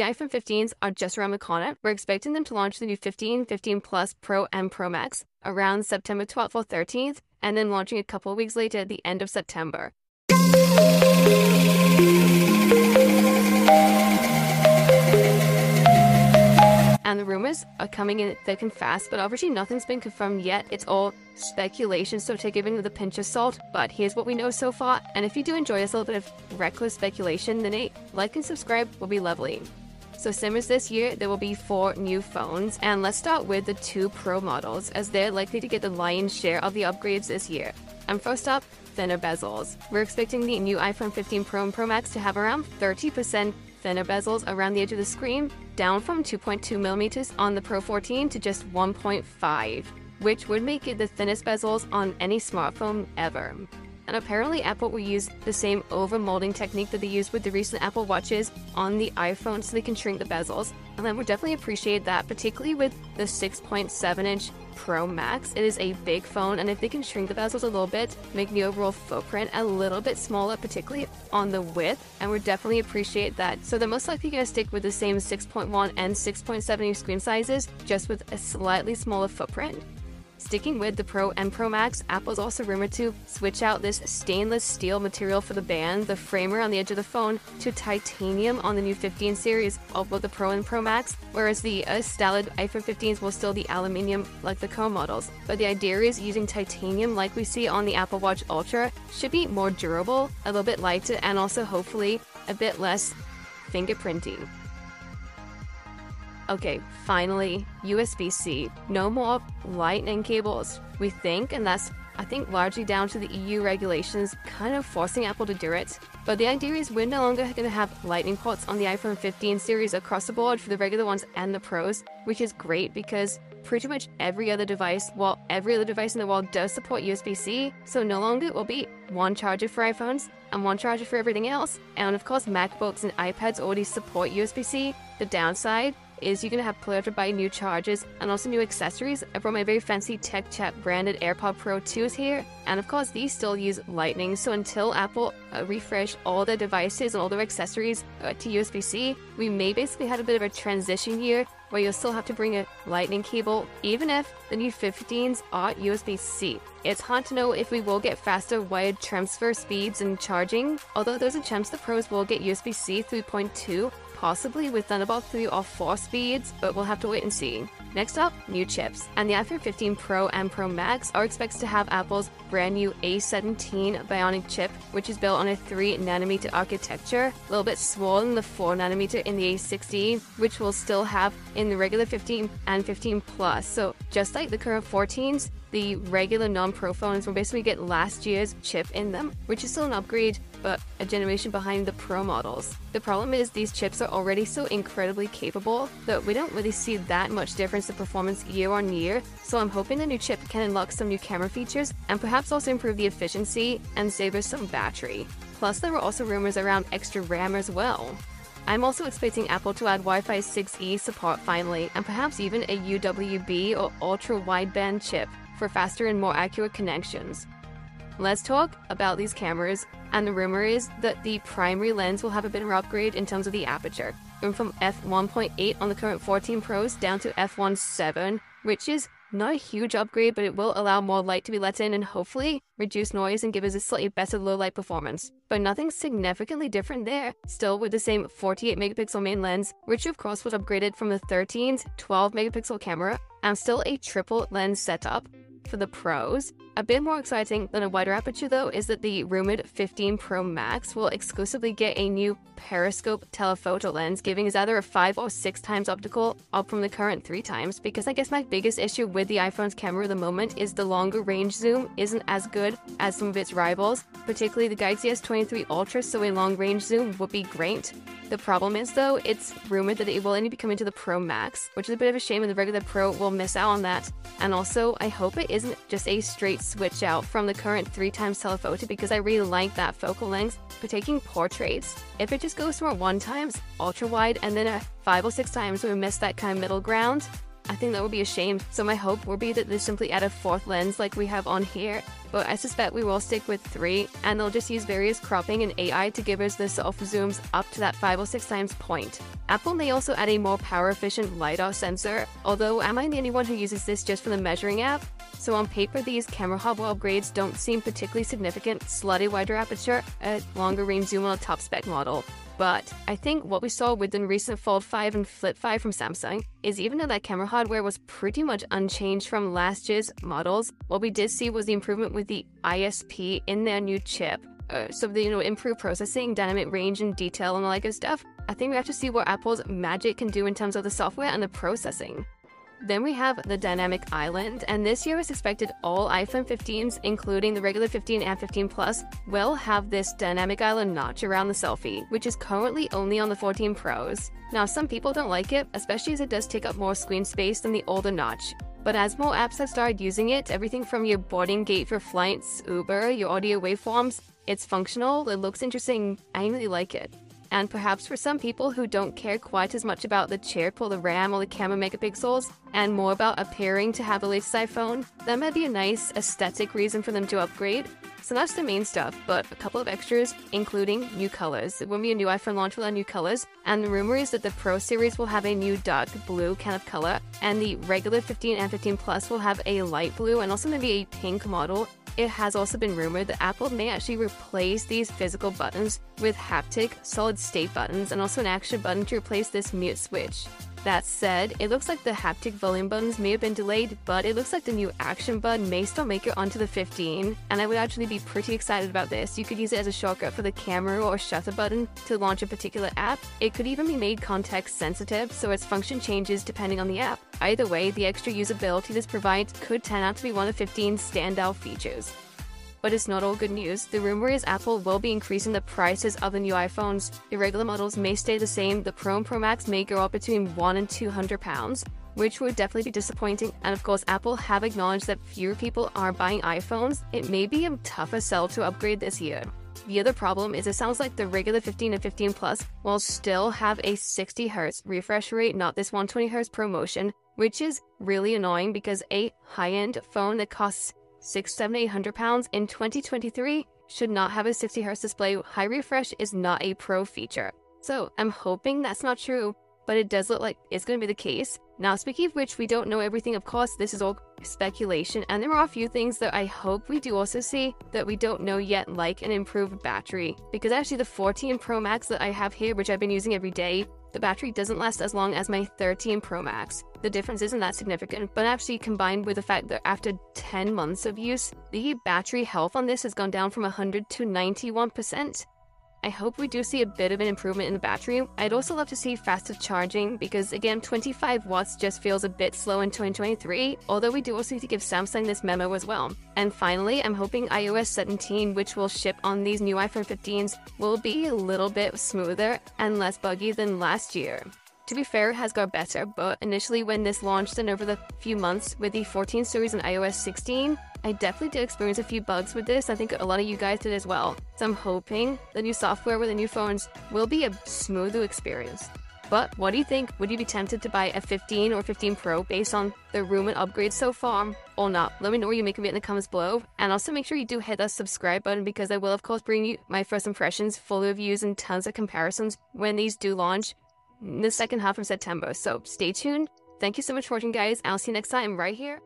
The iPhone 15s are just around the corner. We're expecting them to launch the new 15, 15 Plus Pro, and Pro Max around September 12th or 13th, and then launching a couple weeks later at the end of September. and the rumors are coming in thick and fast, but obviously nothing's been confirmed yet. It's all speculation, so take it with a pinch of salt. But here's what we know so far, and if you do enjoy this little bit of reckless speculation, then a like and subscribe will be lovely. So Simmers this year, there will be four new phones, and let's start with the two Pro models, as they're likely to get the lion's share of the upgrades this year. And first up, thinner bezels. We're expecting the new iPhone 15 Pro and Pro Max to have around 30% thinner bezels around the edge of the screen, down from 2.2 millimeters on the Pro 14 to just 1.5, which would make it the thinnest bezels on any smartphone ever. And apparently, Apple will use the same overmolding technique that they used with the recent Apple Watches on the iPhone so they can shrink the bezels. And I would definitely appreciate that, particularly with the 6.7 inch Pro Max. It is a big phone, and if they can shrink the bezels a little bit, make the overall footprint a little bit smaller, particularly on the width, and would definitely appreciate that. So they're most likely going to stick with the same 6.1 and 6.7 inch screen sizes, just with a slightly smaller footprint. Sticking with the Pro and Pro Max, Apple's also rumored to switch out this stainless steel material for the band, the framer on the edge of the phone, to titanium on the new 15 series of both the Pro and Pro Max, whereas the uh, styled iPhone 15s will still be aluminium like the Pro models. But the idea is using titanium like we see on the Apple Watch Ultra should be more durable, a little bit lighter, and also hopefully a bit less fingerprinting. Okay, finally, USB C. No more lightning cables, we think, and that's, I think, largely down to the EU regulations kind of forcing Apple to do it. But the idea is we're no longer going to have lightning ports on the iPhone 15 series across the board for the regular ones and the Pros, which is great because pretty much every other device, well, every other device in the world does support USB C, so no longer will be one charger for iPhones and one charger for everything else. And of course, MacBooks and iPads already support USB C. The downside is you're gonna have pleasure to buy new chargers and also new accessories. I brought my very fancy Tech Chap branded AirPod Pro 2s here, and of course these still use Lightning. So until Apple uh, refresh all their devices and all their accessories uh, to USB-C, we may basically have a bit of a transition year where you'll still have to bring a lightning cable, even if the new 15s are USB-C. It's hard to know if we will get faster wired transfer speeds and charging, although there's a chance the pros will get USB-C 3.2 possibly with Thunderbolt 3 or 4 speeds, but we'll have to wait and see. Next up, new chips. And the iPhone 15 Pro and Pro Max are expected to have Apple's brand new A17 Bionic chip, which is built on a 3 nanometer architecture, a little bit smaller than the 4 nanometer in the A16, which we'll still have in the regular 15 and 15 Plus. So just like the current 14s, the regular non-pro phones will basically get last year's chip in them, which is still an upgrade, but a generation behind the pro models. The problem is these chips are already so incredibly capable that we don't really see that much difference in performance year on year, so I'm hoping the new chip can unlock some new camera features and perhaps also improve the efficiency and save us some battery. Plus, there were also rumors around extra RAM as well. I'm also expecting Apple to add Wi-Fi 6E support finally, and perhaps even a UWB or ultra wideband chip for faster and more accurate connections. Let's talk about these cameras, and the rumor is that the primary lens will have a bit of an upgrade in terms of the aperture, going from f1.8 on the current 14 Pros down to f1.7, which is not a huge upgrade, but it will allow more light to be let in and hopefully reduce noise and give us a slightly better low light performance. But nothing significantly different there. Still with the same 48 megapixel main lens, which of course was upgraded from the 13's 12 megapixel camera, and still a triple lens setup, for the pros. A bit more exciting than a wider aperture though is that the rumored 15 Pro Max will exclusively get a new periscope telephoto lens, giving us either a 5 or 6 times optical, up from the current 3 times, because I guess my biggest issue with the iPhone's camera at the moment is the longer range zoom isn't as good as some of its rivals, particularly the Galaxy S23 Ultra, so a long range zoom would be great. The problem is, though, it's rumored that it will only be coming to the Pro Max, which is a bit of a shame, and the regular Pro will miss out on that. And also, I hope it isn't just a straight switch out from the current 3 times telephoto because I really like that focal length for taking portraits. If it just goes from a 1 times ultra wide and then a 5 or 6 times we miss that kind of middle ground, I think that would be a shame. So my hope will be that they simply add a fourth lens like we have on here, but I suspect we will stick with three, and they'll just use various cropping and AI to give us the self zooms up to that five or six times point. Apple may also add a more power efficient LiDAR sensor, although am I the only one who uses this just for the measuring app? So on paper, these camera hardware upgrades don't seem particularly significant, slightly wider aperture, a longer range zoom on a top spec model. But I think what we saw with the recent Fold 5 and Flip 5 from Samsung is even though that camera hardware was pretty much unchanged from last year's models, what we did see was the improvement with the ISP in their new chip. Uh, so the you know improved processing, dynamic range and detail and all that good stuff. I think we have to see what Apple's Magic can do in terms of the software and the processing. Then we have the Dynamic Island, and this year is expected all iPhone 15s, including the regular 15 and 15 Plus, will have this Dynamic Island notch around the selfie, which is currently only on the 14 Pros. Now, some people don't like it, especially as it does take up more screen space than the older notch. But as more apps have started using it, everything from your boarding gate for flights, Uber, your audio waveforms, it's functional, it looks interesting, I really like it. And perhaps for some people who don't care quite as much about the chip or the RAM or the camera megapixels, and more about appearing to have the latest iPhone, that might be a nice aesthetic reason for them to upgrade. So that's the main stuff, but a couple of extras, including new colors. It will be a new iPhone launch with new colors, and the rumor is that the Pro series will have a new dark blue kind of color, and the regular 15 and 15 Plus will have a light blue and also maybe a pink model it has also been rumored that Apple may actually replace these physical buttons with haptic solid state buttons and also an action button to replace this mute switch. That said, it looks like the haptic volume buttons may have been delayed, but it looks like the new action button may still make it onto the 15, and I would actually be pretty excited about this. You could use it as a shortcut for the camera or shutter button to launch a particular app. It could even be made context sensitive, so its function changes depending on the app. Either way, the extra usability this provides could turn out to be one of 15's standout features. But it's not all good news. The rumor is Apple will be increasing the prices of the new iPhones. The regular models may stay the same. The Pro and Pro Max may go up between one and two hundred pounds, which would definitely be disappointing. And of course, Apple have acknowledged that fewer people are buying iPhones. It may be a tougher sell to upgrade this year. The other problem is it sounds like the regular 15 and 15 Plus will still have a 60 Hz refresh rate, not this 120 Hz ProMotion, which is really annoying because a high-end phone that costs six, seven, eight hundred pounds in 2023 should not have a 60 Hz display. High refresh is not a pro feature. So I'm hoping that's not true, but it does look like it's going to be the case. Now, speaking of which, we don't know everything, of course, this is all speculation, and there are a few things that I hope we do also see that we don't know yet, like an improved battery. Because actually, the 14 Pro Max that I have here, which I've been using every day, the battery doesn't last as long as my 13 Pro Max. The difference isn't that significant, but actually combined with the fact that after 10 months of use, the battery health on this has gone down from 100 to 91%. I hope we do see a bit of an improvement in the battery. I'd also love to see faster charging because again 25 watts just feels a bit slow in 2023, although we do also need to give Samsung this memo as well. And finally, I'm hoping iOS 17, which will ship on these new iPhone 15s, will be a little bit smoother and less buggy than last year. To be fair, it has got better, but initially when this launched and over the few months with the 14 series and iOS 16, I definitely did experience a few bugs with this. I think a lot of you guys did as well. So I'm hoping the new software with the new phones will be a smoother experience. But what do you think? Would you be tempted to buy a 15 or 15 Pro based on the room and upgrades so far or not? Let me know what you make of it in the comments below. And also make sure you do hit that subscribe button because I will of course bring you my first impressions, full reviews, and tons of comparisons when these do launch in the second half of September. So stay tuned. Thank you so much for watching guys. I'll see you next time right here.